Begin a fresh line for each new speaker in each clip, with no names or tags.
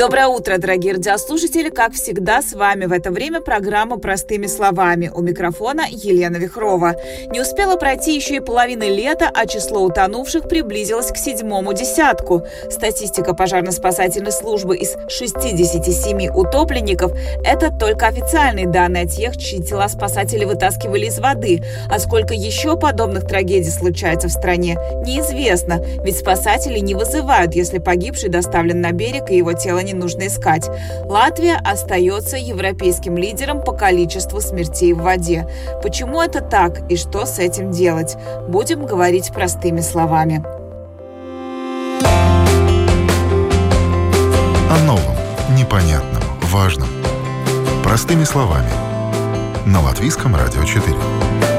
Доброе утро, дорогие радиослушатели! Как всегда, с вами в это время программа «Простыми словами». У микрофона Елена Вихрова. Не успела пройти еще и половины лета, а число утонувших приблизилось к седьмому десятку. Статистика пожарно-спасательной службы из 67 утопленников – это только официальные данные о тех, чьи тела спасатели вытаскивали из воды. А сколько еще подобных трагедий случается в стране, неизвестно, ведь спасатели не вызывают, если погибший доставлен на берег и его тело не не нужно искать. Латвия остается европейским лидером по количеству смертей в воде. Почему это так и что с этим делать? Будем говорить простыми словами.
О новом, непонятном, важном. Простыми словами. На Латвийском радио 4
целом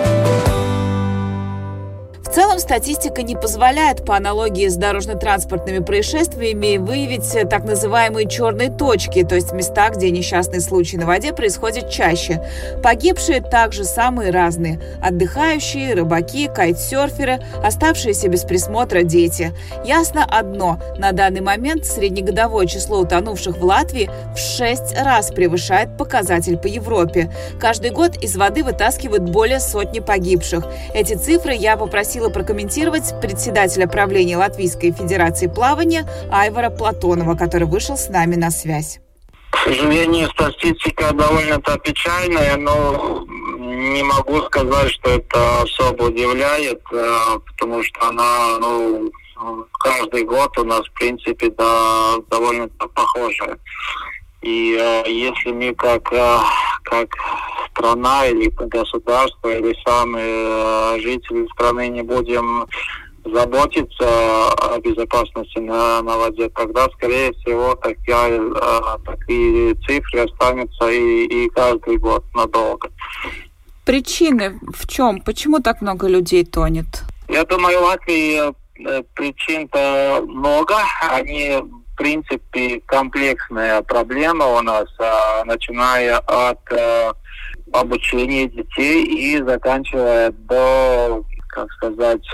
статистика не позволяет по аналогии с дорожно-транспортными происшествиями выявить э, так называемые черные точки, то есть места, где несчастные случаи на воде происходят чаще. Погибшие также самые разные. Отдыхающие, рыбаки, кайтсерферы, оставшиеся без присмотра дети. Ясно одно. На данный момент среднегодовое число утонувших в Латвии в 6 раз превышает показатель по Европе. Каждый год из воды вытаскивают более сотни погибших. Эти цифры я попросила попросила прокомментировать председателя правления Латвийской Федерации плавания Айвара Платонова, который вышел с нами на связь.
К сожалению, статистика довольно-то печальная, но не могу сказать, что это особо удивляет, э, потому что она, ну, каждый год у нас, в принципе, да, довольно-то похожая. И э, если мы как, э, как страна или государство, или сами э, жители страны не будем заботиться о безопасности на, на воде, тогда, скорее всего, такая, э, такие цифры останутся и, и каждый год надолго.
Причины в чем? Почему так много людей тонет?
Я думаю, в Латвии э, причин-то много. Они принципе, комплексная проблема у нас, а, начиная от а, обучения детей и заканчивая до как сказать,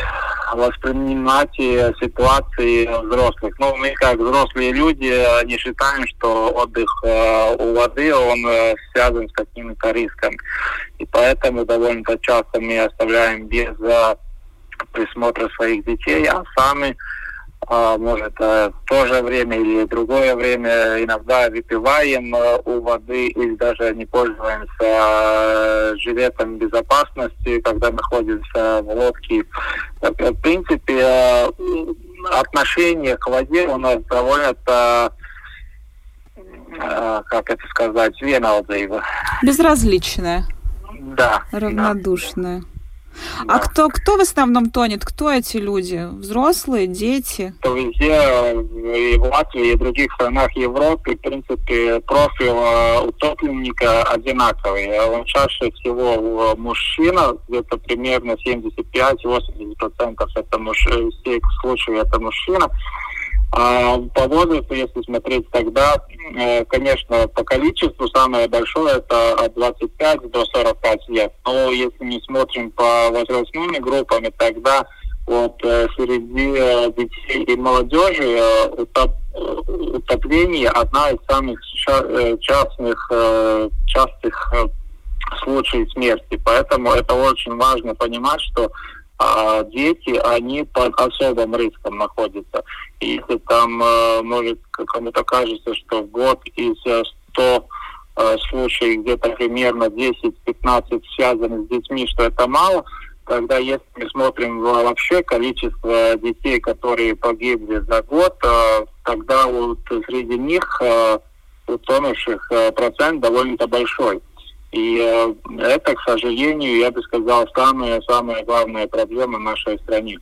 воспринимать ситуации взрослых. Ну, мы как взрослые люди не считаем, что отдых э, у воды, он э, связан с какими-то рисками. И поэтому довольно часто мы оставляем без э, присмотра своих детей, а сами а, может, в то же время или другое время иногда выпиваем э, у воды или даже не пользуемся э, жилетом безопасности, когда находимся в лодке. В принципе, э, отношение к воде у нас довольно-то как это сказать, веналдейва.
Безразличное.
Да.
Равнодушное. Да. А кто, кто в основном тонет? Кто эти люди? Взрослые, дети?
Везде, и в Латвии, и в других странах Европы, в принципе, профиль э, утопленника одинаковый. Он чаще всего мужчина, где-то примерно 75-80% это муж, всех случаев это мужчина. А по возрасту, если смотреть тогда, э, конечно, по количеству самое большое это от 25 до 45 лет. Но если мы смотрим по возрастными группами, тогда вот э, среди э, детей и молодежи утоп, утопление одна из самых частных, частых случаев смерти. Поэтому это очень важно понимать, что а дети, они под особым риском находятся. И если там, э, может, кому-то кажется, что в год из 100 э, случаев где-то примерно 10-15 связаны с детьми, что это мало, тогда если мы смотрим вообще количество детей, которые погибли за год, э, тогда вот среди них утонувших процент довольно-то большой. И э, это, к сожалению, я бы сказал, самая-самая главная проблема в нашей стране.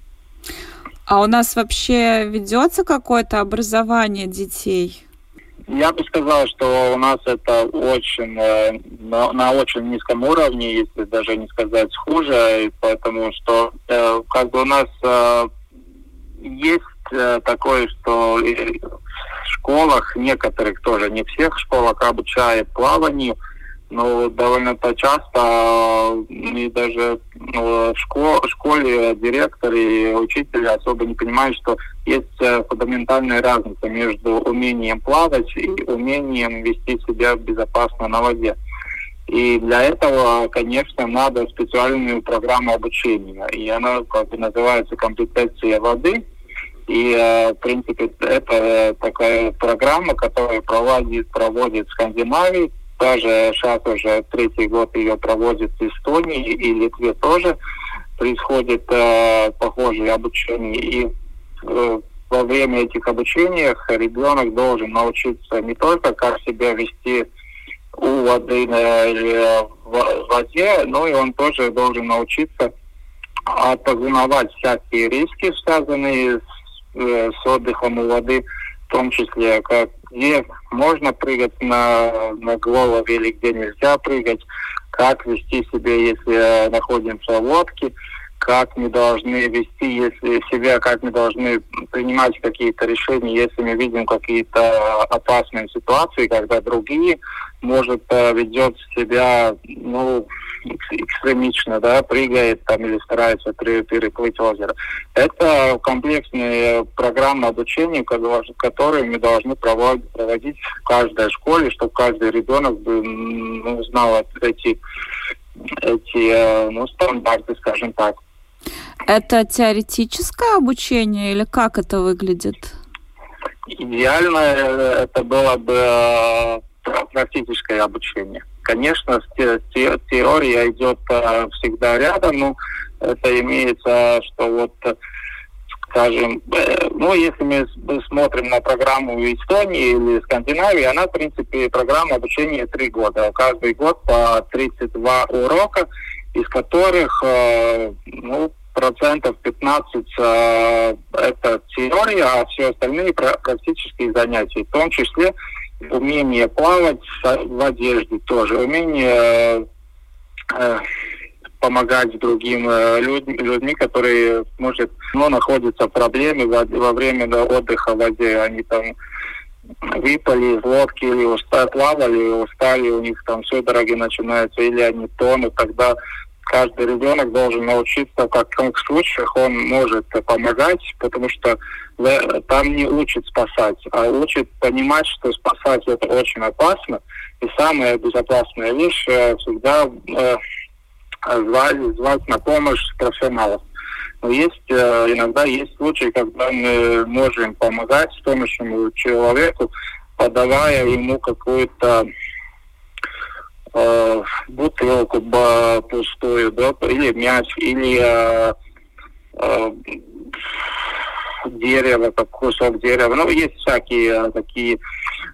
А у нас вообще ведется какое-то образование детей?
Я бы сказал, что у нас это очень э, на, на очень низком уровне, если даже не сказать хуже, потому что э, как бы у нас есть такое, что школах, некоторых тоже, не всех школах обучают плаванию, но довольно-то часто и даже ну, в школ, школе директоры и учителя особо не понимают, что есть э, фундаментальная разница между умением плавать и умением вести себя безопасно на воде. И для этого, конечно, надо специальную программу обучения. И она как бы называется «Компетенция воды». И, э, в принципе, это такая программа, которая проводит, проводит Скандинавии, даже сейчас уже третий год ее проводит в Эстонии и Литве тоже происходит э, похожее обучение. И э, во время этих обучений ребенок должен научиться не только как себя вести у воды или в воде, но и он тоже должен научиться опознавать всякие риски, связанные с, э, с отдыхом у воды, в том числе, как где можно прыгать на, на голове или где нельзя прыгать, как вести себя, если находимся в лодке, как мы должны вести если себя, как мы должны принимать какие-то решения, если мы видим какие-то опасные ситуации, когда другие, может, э, ведет себя, ну, экстремично, да, прыгает там или старается переплыть озеро. Это комплексная программа обучения, которую мы должны проводить в каждой школе, чтобы каждый ребенок ну, знал эти, эти э, ну, стандарты, скажем так.
Это теоретическое обучение или как это выглядит?
Идеально э, это было бы э, практическое обучение. Конечно, теория идет э, всегда рядом, но это имеется, что вот скажем, ну, если мы смотрим на программу Эстонии или Скандинавии, она, в принципе, программа обучения три года. Каждый год по 32 урока, из которых, ну, процентов 15 э, это теория, а все остальные практические занятия, в том числе умение плавать в одежде тоже, умение э, помогать другим э, людьми, людьми, которые, может, ну, находятся в проблеме во, время отдыха в воде. Они там выпали из лодки или устали, плавали, устали, у них там судороги начинаются, или они тонут, тогда каждый ребенок должен научиться, как в каких случаях он может помогать, потому что там не учат спасать, а учат понимать, что спасать это очень опасно. И самая безопасная вещь э, всегда э, звать, звать на помощь профессионалов. Но есть э, иногда есть случаи, когда мы можем помогать помощному человеку, подавая ему какую-то э, бутылку пустую, да, или мяч, или э, э, дерево, как кусок дерева. Ну, есть всякие э, такие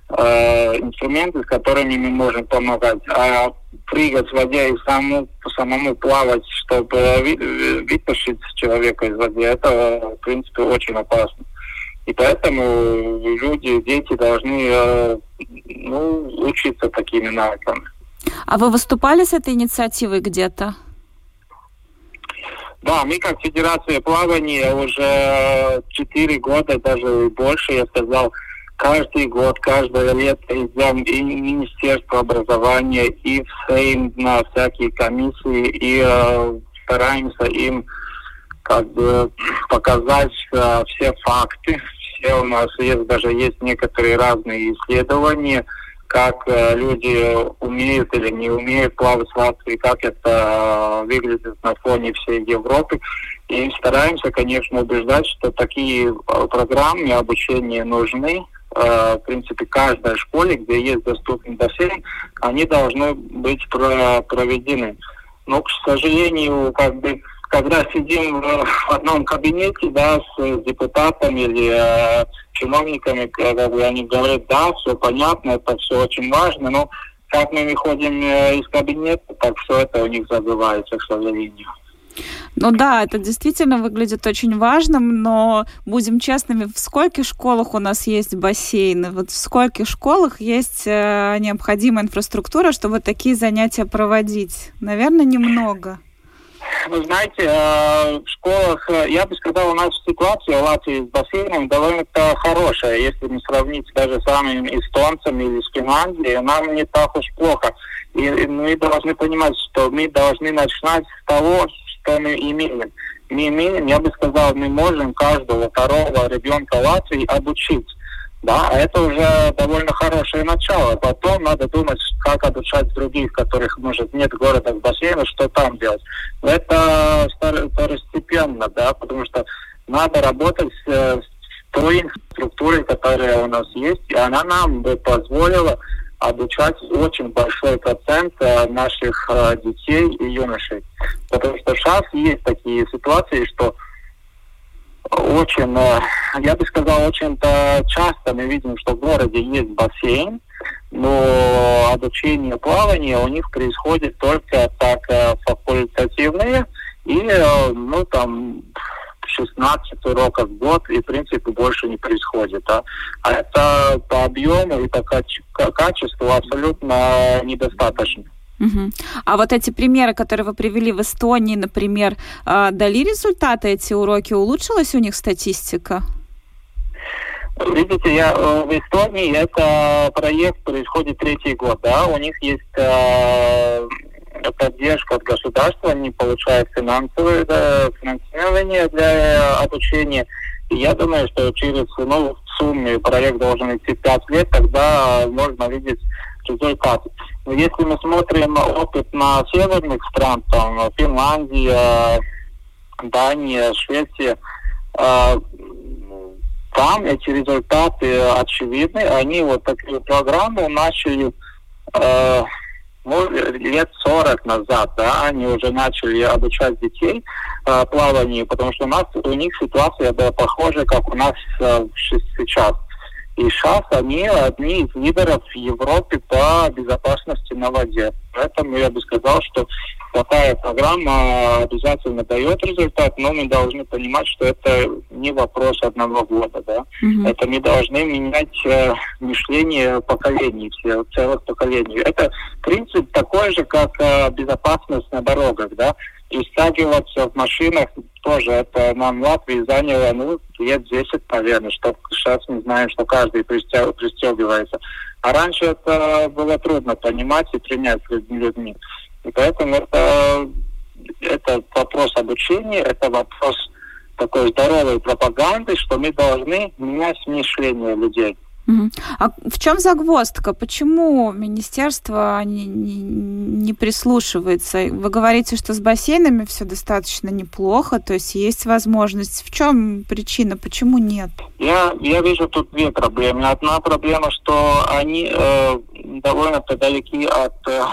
э, инструменты, с которыми мы можем помогать. А прыгать в воде и самому, самому плавать, чтобы вытащить человека из воды, это, в принципе, очень опасно. И поэтому люди, дети должны э, ну, учиться такими навыками.
А вы выступали с этой инициативой где-то?
Да, мы как Федерация плавания уже четыре года, даже больше, я сказал, каждый год, каждое лето идем и в Министерство образования, и в Сейм на всякие комиссии, и э, стараемся им как бы показать э, все факты. Все у нас есть, даже есть некоторые разные исследования – как э, люди умеют или не умеют плавать в Латвии, как это э, выглядит на фоне всей Европы. И стараемся, конечно, убеждать, что такие э, программы обучения нужны. В принципе, каждой школе, где есть доступный бассейн, они должны быть проведены. Но, к сожалению, как бы когда сидим в одном кабинете, да, с депутатами или э, чиновниками, когда они говорят, да, все понятно, это все очень важно, но как мы выходим э, из кабинета, так все это у них забывается, к сожалению.
Ну да, это действительно выглядит очень важным, но будем честными, в скольких школах у нас есть бассейны? Вот в скольких школах есть э, необходимая инфраструктура, чтобы такие занятия проводить? Наверное, немного.
Вы знаете, э, в школах, э, я бы сказал, у нас ситуация в Латвии с бассейном довольно-то хорошая. Если мы сравнить даже с самими эстонцами или с Финляндией, нам не так уж плохо. И мы должны понимать, что мы должны начинать с того, что мы имеем. Мы имеем, я бы сказал, мы можем каждого второго ребенка Латвии обучить. Да, это уже довольно хорошее начало. Потом надо думать, как обучать других, которых, может, нет города с бассейна, что там делать. Это второстепенно, да, потому что надо работать с той структурой, которая у нас есть, и она нам бы позволила обучать очень большой процент э, наших э, детей и юношей. Потому что сейчас есть такие ситуации, что очень, э, я бы сказал, очень-то часто мы видим, что в городе есть бассейн, но обучение плавания у них происходит только так э, факультативные и, э, ну, там, 16 уроков в год, и, в принципе, больше не происходит. А, а это по объему и по качеству абсолютно недостаточно.
Угу. А вот эти примеры, которые вы привели в Эстонии, например, а, дали результаты эти уроки? Улучшилась у них статистика?
Видите, я э, в Эстонии это проект происходит третий год, да, у них есть э, поддержка от государства, они получают финансовое да, финансирование для обучения. И я думаю, что через, ну, в сумме проект должен идти 5 лет, тогда можно видеть результаты. Но если мы смотрим опыт на северных стран, там Финляндия, Дания, Швеция, э, там эти результаты очевидны. Они вот такую программу начали э, ну, лет 40 назад, да, они уже начали обучать детей э, плаванию, потому что у нас у них ситуация была похожа, как у нас э, сейчас. И сейчас они одни из лидеров в Европе по безопасности на воде. Поэтому я бы сказал, что такая программа обязательно дает результат, но мы должны понимать, что это не вопрос одного года. Да? Mm-hmm. Это мы должны менять э, мышление поколений, целых поколений. Это принцип такой же, как э, безопасность на дорогах. Да? И стягиваться в машинах тоже это нам в Латвии заняло ну, лет 10, наверное, что сейчас мы знаем, что каждый пристегивается. А раньше это было трудно понимать и принять людьми. И поэтому это, это вопрос обучения, это вопрос такой здоровой пропаганды, что мы должны менять мышление людей.
А в чем загвоздка? Почему министерство не, не, не прислушивается? Вы говорите, что с бассейнами все достаточно неплохо, то есть есть возможность. В чем причина? Почему нет?
Я, я вижу тут две проблемы. Одна проблема, что они э, довольно-то далеки от э,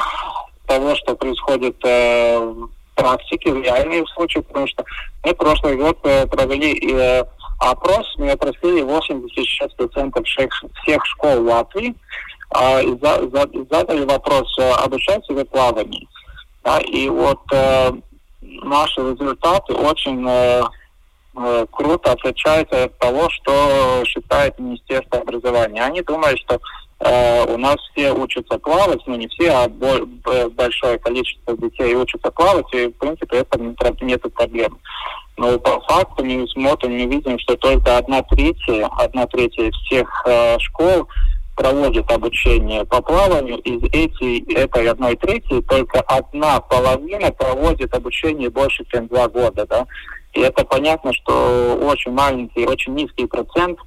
того, что происходит э, в практике, в реальном случае, потому что мы прошлый год э, провели э, опрос, мы опросили 86% всех, всех школ Латвии э, и за, за, задали вопрос, э, обучаются ли плаванию. Да, и вот э, наши результаты очень э, э, круто отличаются от того, что считает Министерство образования. Они думают, что у нас все учатся плавать, ну не все, а большое количество детей учатся плавать, и в принципе это нет проблем. Но по факту мы смотрим, мы видим, что только одна третья, одна третья всех э, школ проводит обучение по плаванию. Из этой, этой одной трети только одна половина проводит обучение больше, чем два года. Да? И это понятно, что очень маленький, очень низкий процент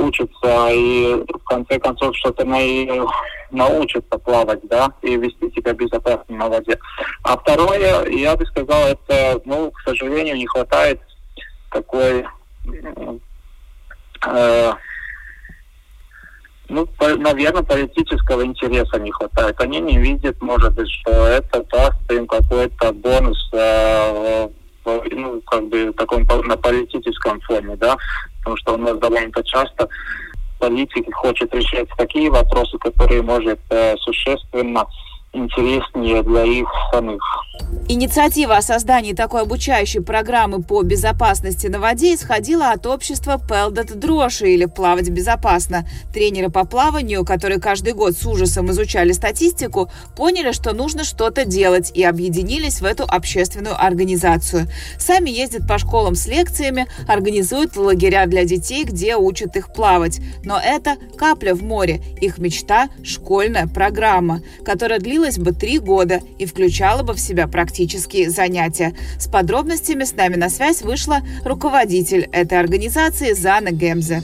учатся и в конце концов что-то на, научатся плавать, да, и вести себя безопасно на воде. А второе, я бы сказал, это, ну, к сожалению, не хватает такой, э, ну, по, наверное, политического интереса не хватает. Они не видят, может быть, что это даст им какой-то бонус э, ну, как бы таком на политическом фоне, да, потому что у нас довольно часто. Политики хочет решать такие вопросы, которые может э, существенно интереснее для их самих.
Инициатива о создании такой обучающей программы по безопасности на воде исходила от общества Пелдот Дроши или «Плавать безопасно». Тренеры по плаванию, которые каждый год с ужасом изучали статистику, поняли, что нужно что-то делать и объединились в эту общественную организацию. Сами ездят по школам с лекциями, организуют лагеря для детей, где учат их плавать. Но это капля в море. Их мечта – школьная программа, которая длилась бы три года и включала бы в себя практические занятия. С подробностями с нами на связь вышла руководитель этой организации Зана Гемзе.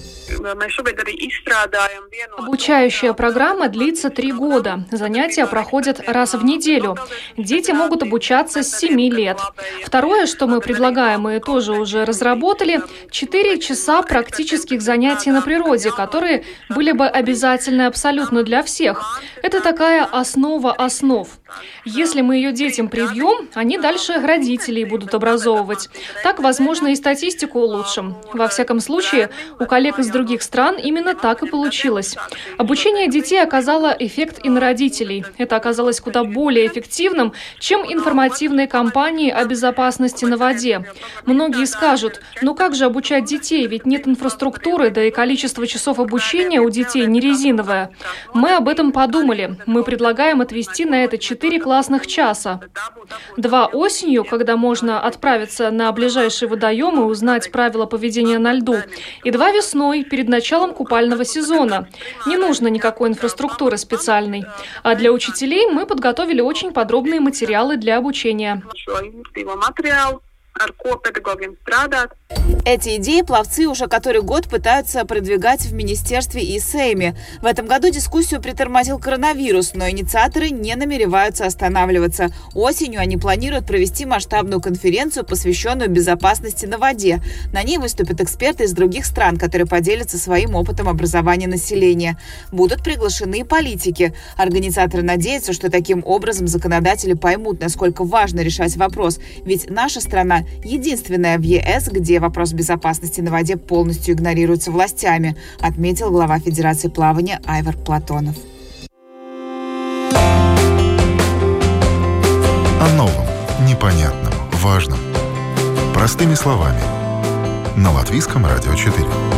Обучающая программа длится три года. Занятия проходят раз в неделю. Дети могут обучаться с 7 лет. Второе, что мы предлагаем мы тоже уже разработали, 4 часа практических занятий на природе, которые были бы обязательны абсолютно для всех. Это такая основа основ. Если мы ее детям привьем, они дальше родителей будут образовывать. Так, возможно, и статистику улучшим. Во всяком случае, у коллег из других стран именно так и получилось. Обучение детей оказало эффект и на родителей. Это оказалось куда более эффективным, чем информативные кампании о безопасности на воде. Многие скажут, ну как же обучать детей, ведь нет инфраструктуры, да и количество часов обучения у детей не резиновое. Мы об этом подумали. Мы предлагаем отвести на это 4 классных часа. Два осенью, когда можно отправиться на ближайший водоем и узнать правила поведения на льду. И два весной, перед началом купального сезона. Не нужно никакой инфраструктуры специальной. А для учителей мы подготовили очень подробные материалы для обучения
Эти идеи пловцы уже который год пытаются продвигать в министерстве и Сейме. В этом году дискуссию притормозил коронавирус, но инициаторы не намереваются останавливаться. Осенью они планируют провести масштабную конференцию, посвященную безопасности на воде. На ней выступят эксперты из других стран, которые поделятся своим опытом образования населения. Будут приглашены и политики. Организаторы надеются, что таким образом законодатели поймут, насколько важно решать вопрос. Ведь наша страна единственная в ЕС, где вопрос безопасности на воде полностью игнорируется властями, отметил глава Федерации плавания Айвар Платонов.
О новом, непонятном, важном. Простыми словами. На Латвийском радио 4.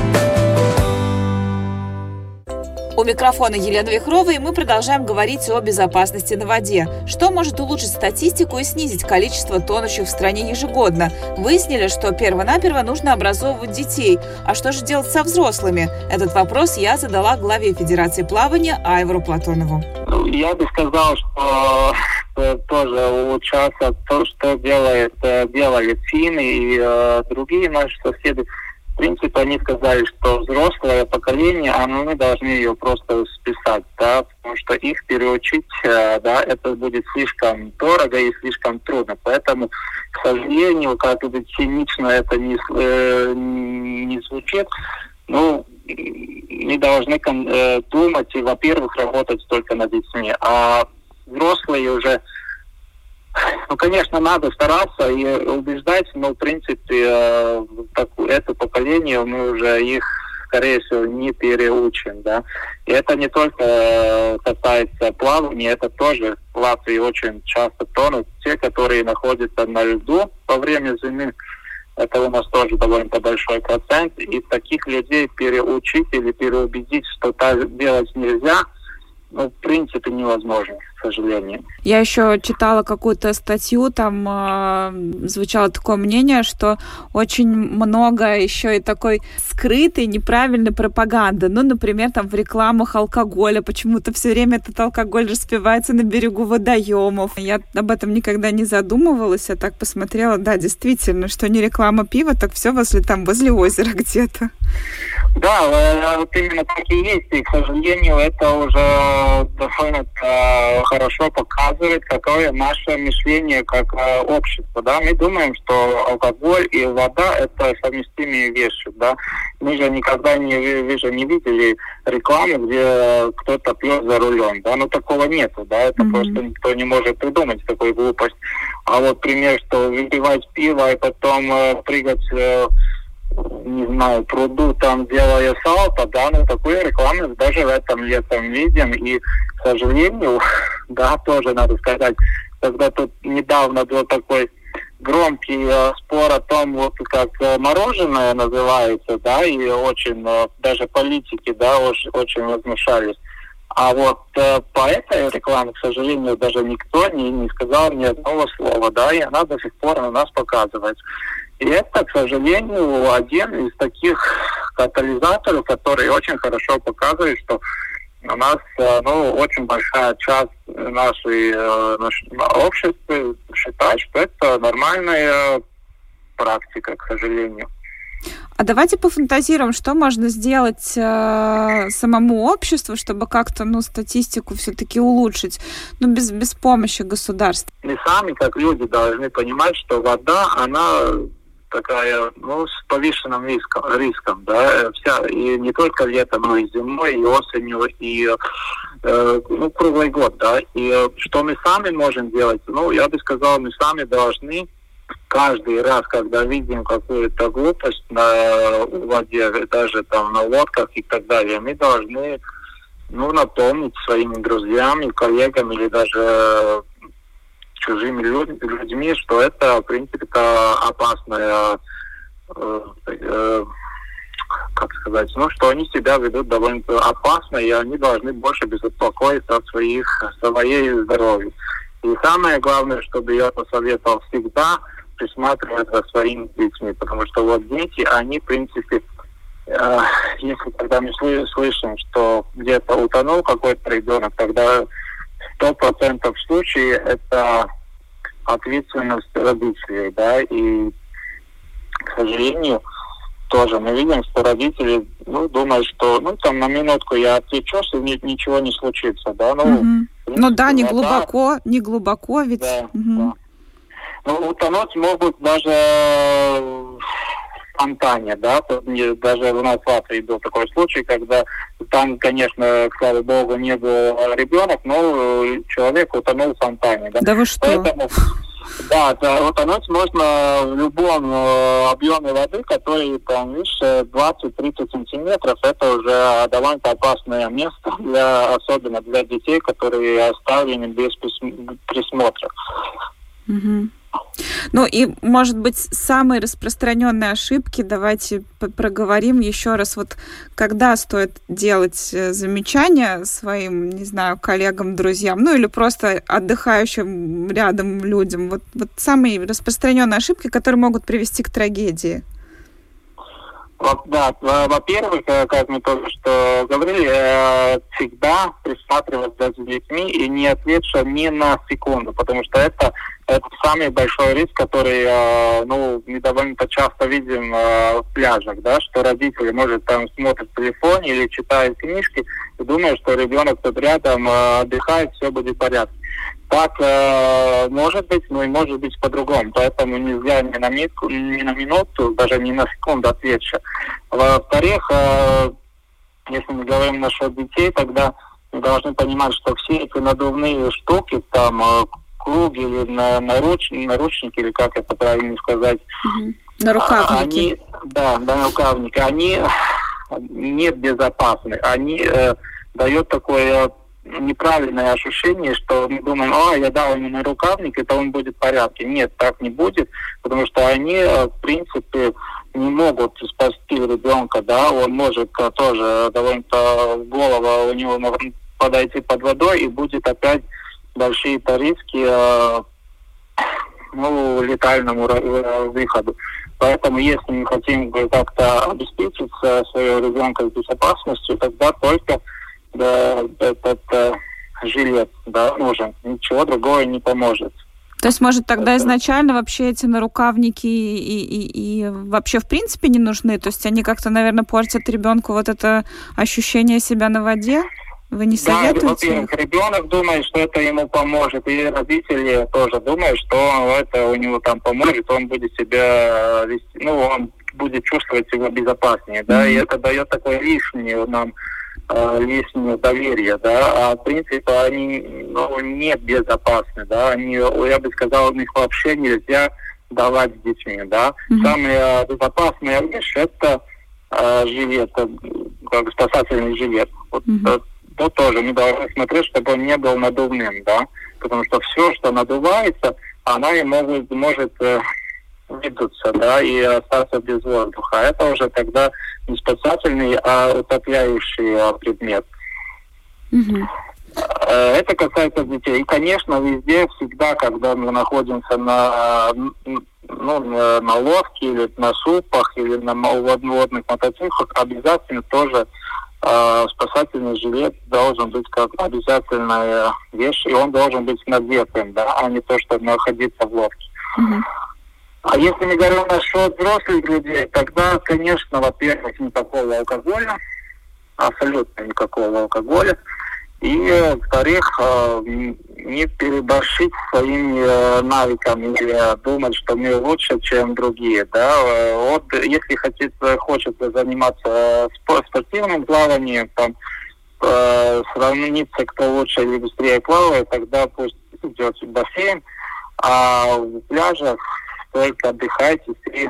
У микрофона Елена Вихрова, и мы продолжаем говорить о безопасности на воде. Что может улучшить статистику и снизить количество тонущих в стране ежегодно? Выяснили, что перво-наперво нужно образовывать детей. А что же делать со взрослыми? Этот вопрос я задала главе Федерации плавания Айвору Платонову.
Я бы сказал, что тоже улучшаться то, что делает, э, делали финны и э, другие наши соседи принципе, они сказали, что взрослое поколение, а мы должны ее просто списать, да, потому что их переучить, э, да, это будет слишком дорого и слишком трудно. Поэтому, к сожалению, как бы цинично это не, э, не звучит, ну, мы должны э, думать и, во-первых, работать только над детьми, а взрослые уже ну, конечно, надо стараться и убеждать, но, в принципе, э, так, это поколение, мы уже их, скорее всего, не переучим, да. И это не только э, касается плавания, это тоже в Латвии очень часто тонут. Те, которые находятся на льду во время зимы, это у нас тоже довольно большой процент. И таких людей переучить или переубедить, что так делать нельзя, ну, в принципе, невозможно к сожалению.
Я еще читала какую-то статью, там э, звучало такое мнение, что очень много еще и такой скрытой, неправильной пропаганды. Ну, например, там в рекламах алкоголя почему-то все время этот алкоголь распивается на берегу водоемов. Я об этом никогда не задумывалась, я так посмотрела, да, действительно, что не реклама пива, так все возле там, возле озера где-то.
Да, э, вот именно так и есть, и, к сожалению, это уже довольно хорошо показывает, какое наше мышление как э, общество. Да? Мы думаем, что алкоголь и вода – это совместимые вещи. Да? Мы же никогда не, вы же не видели рекламу, где кто-то пьет за рулем. Да? Но такого нету. Да? Это mm-hmm. просто никто не может придумать такую глупость. А вот пример, что выпивать пиво и потом э, прыгать э, не знаю, пруду там делая салто, да, ну такой рекламы даже в этом летом видим. И, к сожалению, да, тоже надо сказать, когда тут недавно был такой громкий э, спор о том, вот как э, мороженое называется, да, и очень э, даже политики, да, очень, очень возмущались. А вот э, по этой рекламе, к сожалению, даже никто не, не сказал ни одного слова, да, и она до сих пор на нас показывается. И это, к сожалению, один из таких катализаторов, который очень хорошо показывает, что у нас э, ну, очень большая часть нашей, э, нашего общества считает, что это нормальная практика, к сожалению.
А давайте пофантазируем, что можно сделать э, самому обществу, чтобы как-то, ну, статистику все-таки улучшить, ну, без, без помощи государства.
Мы сами, как люди, должны понимать, что вода, она такая, ну, с повышенным риском, риском, да, вся, и не только летом, но и зимой, и осенью, и э, ну, круглый год, да, и что мы сами можем делать, ну, я бы сказал, мы сами должны каждый раз, когда видим какую-то глупость на воде, даже там на лодках и так далее, мы должны ну, напомнить своими друзьями, коллегам или даже чужими людьми, что это, в принципе, это опасная, э, э, как сказать, ну, что они себя ведут довольно опасно, и они должны больше беспокоиться о своих, своей здоровье. И самое главное, чтобы я посоветовал всегда присматривать за своими детьми, потому что вот дети, они, в принципе, э, если когда мы слышим, что где-то утонул какой-то ребенок, тогда сто процентов случае это ответственность родителей, да, и, к сожалению, тоже мы видим, что родители ну, думают, что ну там на минутку я отвечусь, и ничего не случится, да, ну,
угу. принципе, ну да, не глубоко, не глубоко ведь.
Да, угу. да. Ну, утонуть могут даже в фонтане, да, даже у нас в Латвии был такой случай, когда там, конечно, слава богу, не был ребенок, но человек утонул в фонтане. Да,
да вы что?
Поэтому, да, да, утонуть можно в любом э, объеме воды, который, там, видишь, 20-30 сантиметров. Это уже довольно опасное место, для, особенно для детей, которые оставлены без присмотра.
Угу. Ну и, может быть, самые распространенные ошибки, давайте проговорим еще раз, вот когда стоит делать э, замечания своим, не знаю, коллегам, друзьям, ну или просто отдыхающим рядом людям, вот, вот самые распространенные ошибки, которые могут привести к трагедии.
Да, во-первых, э, как мы только что говорили, э, всегда присматриваться за детьми и не отвлечься ни на секунду, потому что это, это самый большой риск, который э, ну, мы довольно-то часто видим в пляжах, да, что родители, может, там смотрят телефоне или читают книжки и думают, что ребенок тут рядом отдыхает, все будет в порядке. Так э, может быть, но и может быть по-другому. Поэтому нельзя ни на, минуту, ни на минуту, даже ни на секунду отвлечься. Во-вторых, э, если мы говорим насчет детей, тогда мы должны понимать, что все эти надувные штуки, там, э, круги или на, наруч, наручники, или как это правильно сказать,
угу. на рукавники.
Они, да, на рукавники, они не безопасны. Они э, дают такое неправильное ощущение, что мы думаем, а, я дал ему на рукавник, это он будет в порядке. Нет, так не будет, потому что они, э, в принципе, не могут спасти ребенка, да, он может э, тоже довольно-то голова у него может подойти под водой и будет опять большие-то риски э, ну, летальному выходу. Поэтому, если мы хотим как-то обеспечить своего ребенка безопасностью, тогда только да, этот э, жилет да, нужен. Ничего другого не поможет.
То есть, может, тогда это... изначально вообще эти нарукавники и, и, и вообще в принципе не нужны? То есть они как-то, наверное, портят ребенку вот это ощущение себя на воде? Вы не советуете? Да,
во-первых, ребенок думает, что это ему поможет, и родители тоже думают, что это у него там поможет, он будет себя вести, ну, он будет чувствовать себя безопаснее, да, mm-hmm. и это дает такое лишнее нам э, лишнее доверие, да, а в принципе они ну, не безопасны, да, они, я бы сказал, их вообще нельзя давать с детьми, да. Mm-hmm. Самая безопасная вещь это э, жилет, как спасательный жилет. Вот, mm-hmm. то тоже мы должны смотреть, чтобы он не был надувным, да, потому что все, что надувается, она и может, может э, выдуться, да, и остаться без воздуха. Это уже тогда не спасательный, а утопляющий э, предмет.
Угу.
Это касается детей. И, конечно, везде, всегда, когда мы находимся на, ну, на лодке или на супах или на водных мотоциклах, обязательно тоже э, спасательный жилет должен быть как обязательная вещь, и он должен быть надетым, да, а не то, чтобы находиться в лодке.
Угу.
А если мы говорим насчет взрослых людей, тогда, конечно, во-первых, никакого алкоголя, абсолютно никакого алкоголя. И, во-вторых, э, не переборщить своими э, навыками или думать, что мы лучше, чем другие. Да? Э, вот если хотите, хочется заниматься спортивным плаванием, там, сравниться, кто лучше или быстрее плавает, тогда пусть идет в бассейн, а в пляжах только отдыхайте и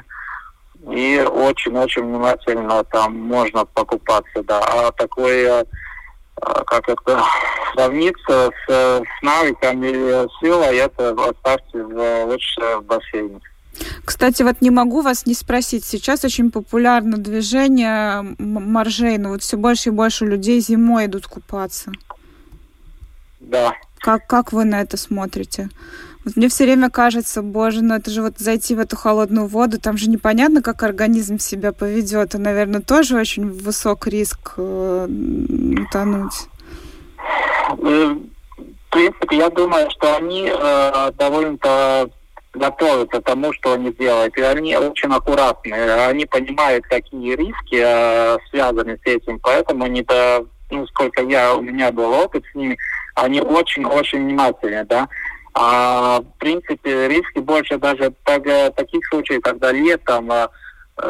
и очень-очень внимательно там можно покупаться, да. А такое а, как это сравниться с, с навыками или силой, это оставьте в, лучше в бассейне.
Кстати, вот не могу вас не спросить. Сейчас очень популярно движение моржей, но вот все больше и больше людей зимой идут купаться.
Да.
Как, как вы на это смотрите? Вот мне все время кажется, боже, ну это же вот зайти в эту холодную воду, там же непонятно, как организм себя поведет, и, наверное, тоже очень высок риск э, утонуть.
Э, в принципе, я думаю, что они э, довольно-то готовятся к тому, что они делают. И они очень аккуратные. Они понимают, какие риски э, связаны с этим. Поэтому они, то, ну, сколько я, у меня был опыт с ними, они очень-очень внимательны, да. А в принципе риски больше даже так, таких случаев, когда летом а,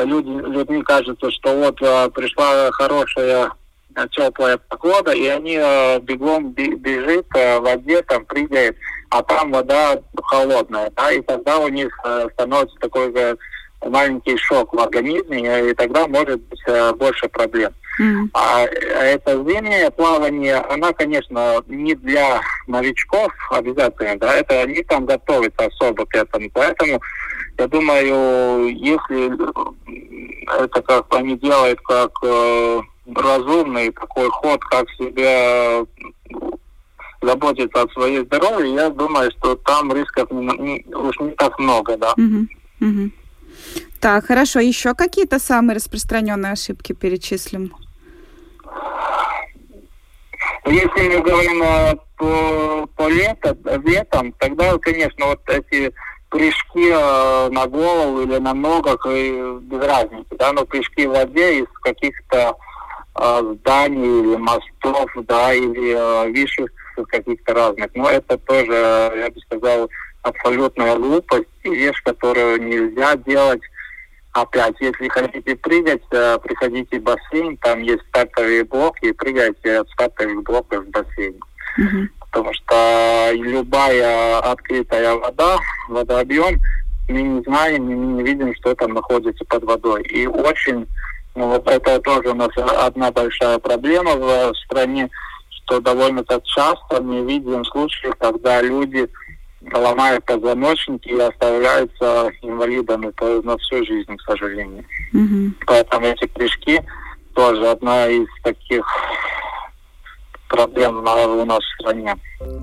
люди, людьми кажется, что вот а, пришла хорошая а, теплая погода, и они бегом бежит в воде, там прыгает, а там вода холодная, да, и тогда у них становится такой маленький шок в организме, и тогда может быть больше проблем. Mm. А это зимнее плавание, она, конечно, не для новичков обязательно, да, это они там готовятся особо к этому. Поэтому, я думаю, если это как они делают как э, разумный такой ход, как себя заботиться о своей здоровье, я думаю, что там рисков не, не, уж не так много, да.
Mm-hmm. Mm-hmm. Так, хорошо. Еще какие-то самые распространенные ошибки перечислим?
Если мы говорим по, по лето, летом, тогда, конечно, вот эти прыжки э, на голову или на ногах, и без разницы, да, но прыжки в воде из каких-то э, зданий или мостов, да, или э, вишек каких-то разных. Но это тоже, я бы сказал, абсолютная глупость, вещь, которую нельзя делать опять, если хотите прыгать, э, приходите в бассейн, там есть стартовые блоки, прыгайте от стартовых блоков в бассейн.
Mm-hmm.
Потому что любая открытая вода, водообъем, мы не знаем, мы не видим, что там находится под водой. И очень, ну вот это тоже у нас одна большая проблема в стране, что довольно часто мы видим случаи, когда люди ломают позвоночники и оставляются инвалидами то на всю жизнь, к сожалению.
Угу.
Поэтому эти прыжки тоже одна из таких проблем у нас в стране.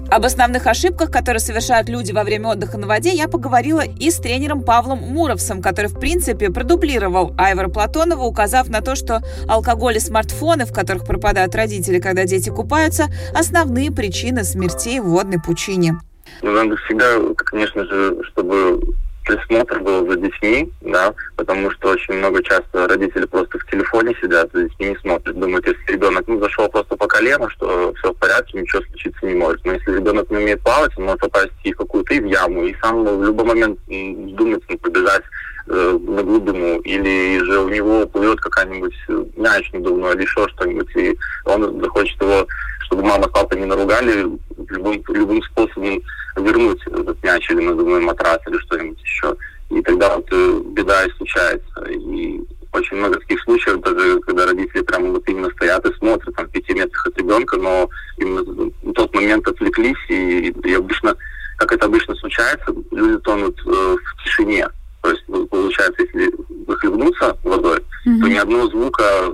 Об основных ошибках, которые совершают люди во время отдыха на воде, я поговорила и с тренером Павлом Муровцем, который, в принципе, продублировал Айвара Платонова, указав на то, что алкоголь и смартфоны, в которых пропадают родители, когда дети купаются, основные причины смертей в водной пучине.
Ну, надо всегда, конечно же, чтобы присмотр был за детьми, да, потому что очень много часто родители просто в телефоне сидят, за детьми не смотрят, думают, если ребенок ну, зашел просто по колено, что все в порядке, ничего случиться не может. Но если ребенок не умеет плавать, он может попасть и в какую-то и в яму, и сам в любой момент думает побежать э, на глубину, или же у него плывет какая-нибудь мяч надувной или еще что-нибудь, и он захочет его, чтобы мама с папой не наругали, любым, любым способом вернуть этот мяч или надувной матрас или что-нибудь еще. И тогда вот э, беда и случается. И очень много таких случаев, даже когда родители прямо вот именно стоят и смотрят, там, в 5 5 метрах от ребенка, но именно в тот момент отвлеклись, и, и обычно, как это обычно случается, люди тонут э, в тишине. То есть, ну, получается, если захлебнуться водой, mm-hmm. то ни одного звука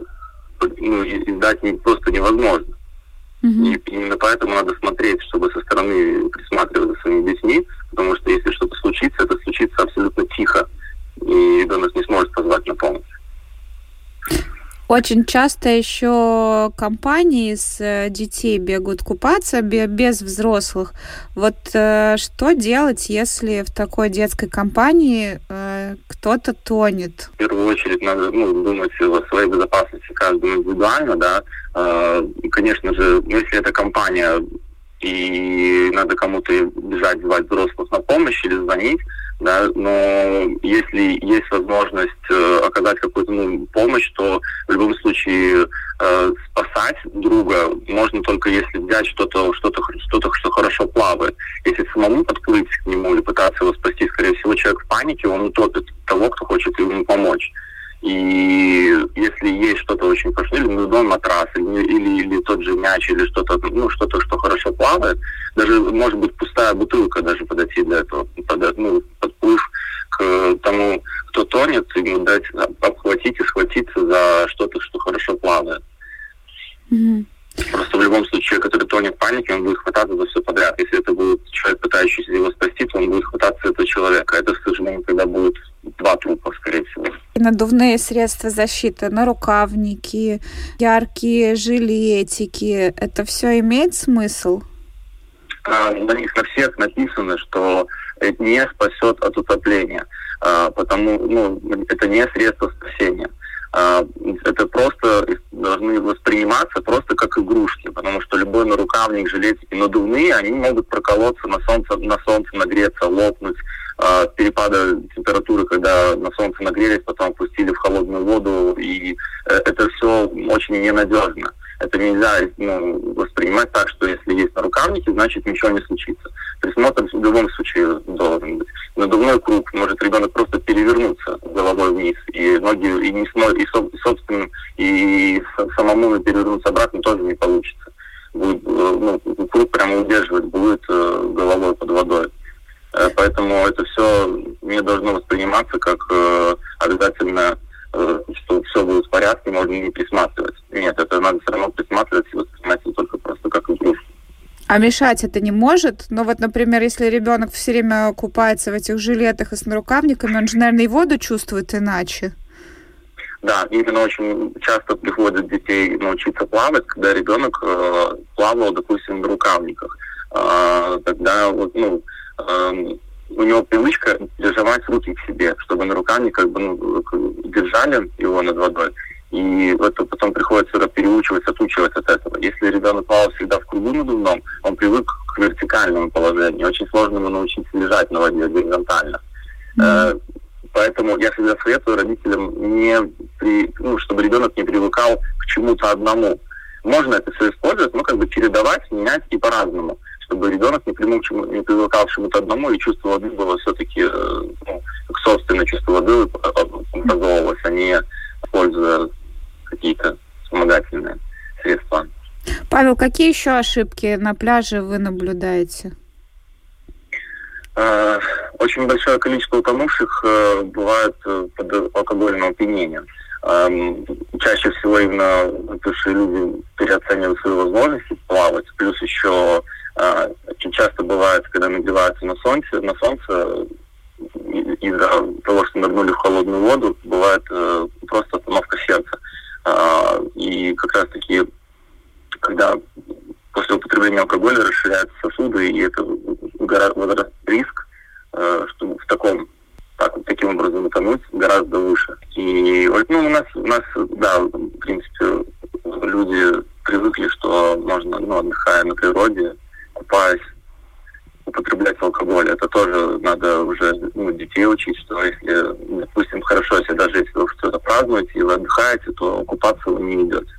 ну, издать просто невозможно. Mm-hmm. И именно поэтому надо смотреть, чтобы со стороны присматривать за своими детьми, потому что если что-то случится, это случится абсолютно тихо, и ребенок не сможет позвать на помощь.
Очень часто еще компании с э, детей бегают купаться без взрослых. Вот э, что делать, если в такой детской компании э, кто-то тонет?
В первую очередь надо ну, думать о своей безопасности каждому индивидуально, да. Конечно же, если это компания и надо кому-то бежать, звать взрослых на помощь или звонить, да, но если есть возможность э, оказать какую-то ну, помощь, то в любом случае э, спасать друга можно только если взять что-то, что-то, что-то, что хорошо плавает. Если самому подплыть к нему или пытаться его спасти, скорее всего, человек в панике, он утопит того, кто хочет ему помочь. И если есть что-то очень хорошо, или ну, матрас, или, или, или тот же мяч, или что-то, ну, что-то, что хорошо плавает, даже, может быть, пустая бутылка даже подойти для этого, под, ну, подплыв к тому, кто тонет, ему дать, обхватить и схватиться за что-то, что хорошо плавает. Mm-hmm. Просто в любом случае, человек, который тонет в панике, он будет хвататься за все подряд. Если это будет человек, пытающийся его спасти, то он будет хвататься этого человека. Это, к сожалению, когда будет два трупа, скорее всего.
Надувные средства защиты, нарукавники, яркие жилетики, это все имеет смысл?
А, на них на всех написано, что это не спасет от утопления, а, потому ну, это не средство спасения. А, это просто должны восприниматься просто как игрушки, потому что любой нарукавник, жилетики надувные, они могут проколоться на солнце, на солнце нагреться, лопнуть, э, перепада температуры, когда на солнце нагрелись, потом опустили в холодную воду, и э, это все очень ненадежно. Это нельзя ну, воспринимать так, что если есть нарукавники, значит ничего не случится. Присмотр в любом случае должен быть. Надувной круг может ребенок просто перевернуться головой вниз, и ноги и не смо, и, со, и собственным, и самому перевернуться обратно тоже не получится. Будет, э, ну, круг прямо удерживать будет э, головой под водой. Э, поэтому это все не должно восприниматься как обязательно что все будет в порядке, можно не присматривать. Нет, это надо все равно присматривать и воспринимать это только просто как игрушку.
А мешать это не может? Но вот, например, если ребенок все время купается в этих жилетах и с нарукавниками, он же, наверное, и воду чувствует иначе.
Да, именно очень часто приходят детей научиться плавать, когда ребенок э, плавал, допустим, в рукавниках. Э, тогда вот, ну, э, у него привычка держать руки к себе, чтобы на руками как бы ну, держали его над водой. И это потом приходится переучивать, отучивать от этого. Если ребенок плавал всегда в кругу надувном, он привык к вертикальному положению. Очень сложно ему научиться лежать на воде горизонтально. Mm-hmm. Поэтому я всегда советую родителям не при, ну, чтобы ребенок не привыкал к чему-то одному. Можно это все использовать, но как бы чередовать, менять и по-разному чтобы ребенок не, приму, не привыкал к чему-то одному, и чувство воды было все-таки, э, ну, как собственное чувство воды образовывалось, а не используя какие-то вспомогательные средства.
Павел, какие еще ошибки на пляже вы наблюдаете?
Э, очень большое количество утонувших э, бывает под алкогольным опьянением. Эм, чаще всего именно потому что люди переоценивают свои возможности плавать, плюс еще очень часто бывает, когда нагреваются на солнце, на солнце из-за того, что нырнули в холодную воду, бывает э, просто остановка сердца. А, и как раз таки, когда после употребления алкоголя расширяются сосуды, и это возраст риск, э, что в таком так, таким образом утонуть гораздо выше. И ну, у нас, у нас, да, в принципе, люди привыкли, что можно, ну, отдыхая на природе, купаясь, употреблять алкоголь. Это тоже надо уже ну, детей учить, что если, допустим, хорошо, если даже если вы что-то празднуете и вы отдыхаете, то купаться вы не идете.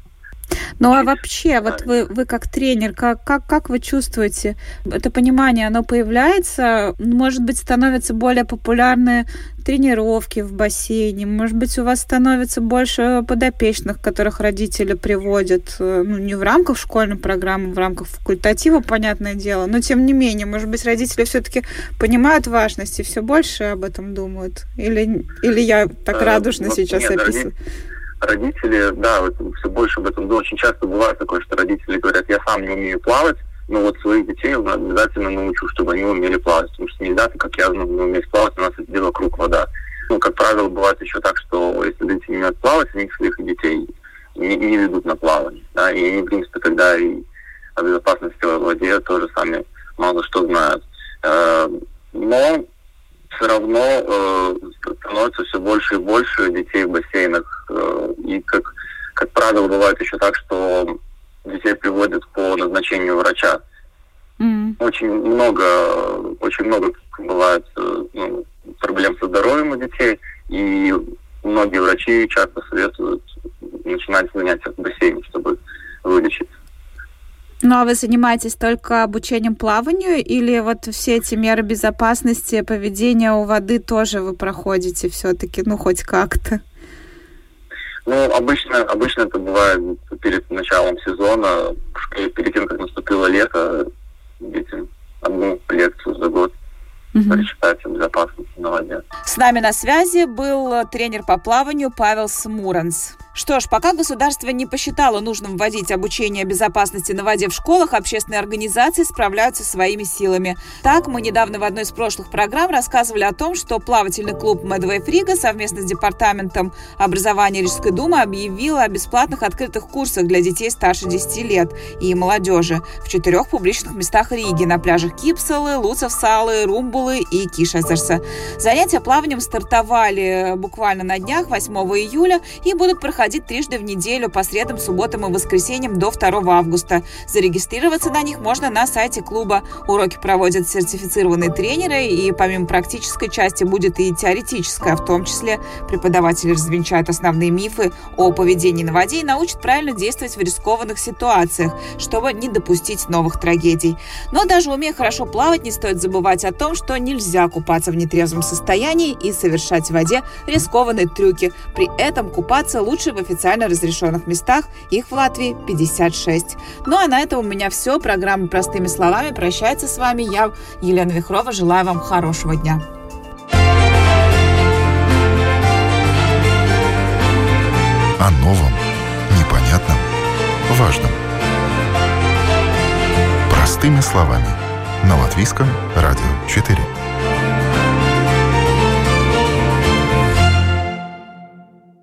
Ну а вообще, вот вы, вы как тренер, как, как, как вы чувствуете, это понимание, оно появляется, может быть, становятся более популярны тренировки в бассейне, может быть, у вас становится больше подопечных, которых родители приводят, э, ну, не в рамках школьной программы, в рамках факультатива, понятное дело, но тем не менее, может быть, родители все-таки понимают важность и все больше об этом думают? Или, или я так э, радужно вот сейчас нет, описываю?
Родители, да, вот, все больше об этом. Очень часто бывает такое, что родители говорят, я сам не умею плавать, но вот своих детей обязательно научу, чтобы они умели плавать. Потому что нельзя, как я ну, не умею плавать, у нас это дело круг вода. Ну, как правило, бывает еще так, что если дети не умеют плавать, они своих детей не, не ведут на плавание. Да? И они, в принципе, тогда и о безопасности в воде тоже сами мало что знают. Э, но все равно э, становится все больше и больше детей в бассейнах. И, как, как правило, бывает еще так, что детей приводят по назначению врача. Mm. Очень много, очень много бывает э, ну, проблем со здоровьем у детей, и многие врачи часто советуют начинать занятия в бассейне, чтобы вылечить.
Ну а вы занимаетесь только обучением плаванию или вот все эти меры безопасности, поведения у воды тоже вы проходите все-таки, ну хоть как-то?
Ну, обычно, обычно это бывает перед началом сезона, перед тем, как наступило лето, детям одну лекцию за год угу. прочитать о безопасности на воде.
С нами на связи был тренер по плаванию Павел Смуранс. Что ж, пока государство не посчитало нужным вводить обучение безопасности на воде в школах, общественные организации справляются своими силами. Так, мы недавно в одной из прошлых программ рассказывали о том, что плавательный клуб Медвей Фрига совместно с Департаментом образования Рижской думы объявил о бесплатных открытых курсах для детей старше 10 лет и молодежи в четырех публичных местах Риги на пляжах Кипсалы, Луцевсалы, Румбулы и Кишезерса. Занятия плаванием стартовали буквально на днях, 8 июля, и будут проходить проходить трижды в неделю по средам, субботам и воскресеньям до 2 августа. Зарегистрироваться на них можно на сайте клуба. Уроки проводят сертифицированные тренеры, и помимо практической части будет и теоретическая, в том числе преподаватели развенчают основные мифы о поведении на воде и научат правильно действовать в рискованных ситуациях, чтобы не допустить новых трагедий. Но даже умея хорошо плавать, не стоит забывать о том, что нельзя купаться в нетрезвом состоянии и совершать в воде рискованные трюки. При этом купаться лучше в официально разрешенных местах. Их в Латвии 56. Ну а на этом у меня все. Программа «Простыми словами» прощается с вами. Я, Елена Вихрова. Желаю вам хорошего дня.
О новом, непонятном, важном. Простыми словами. На Латвийском радио 4.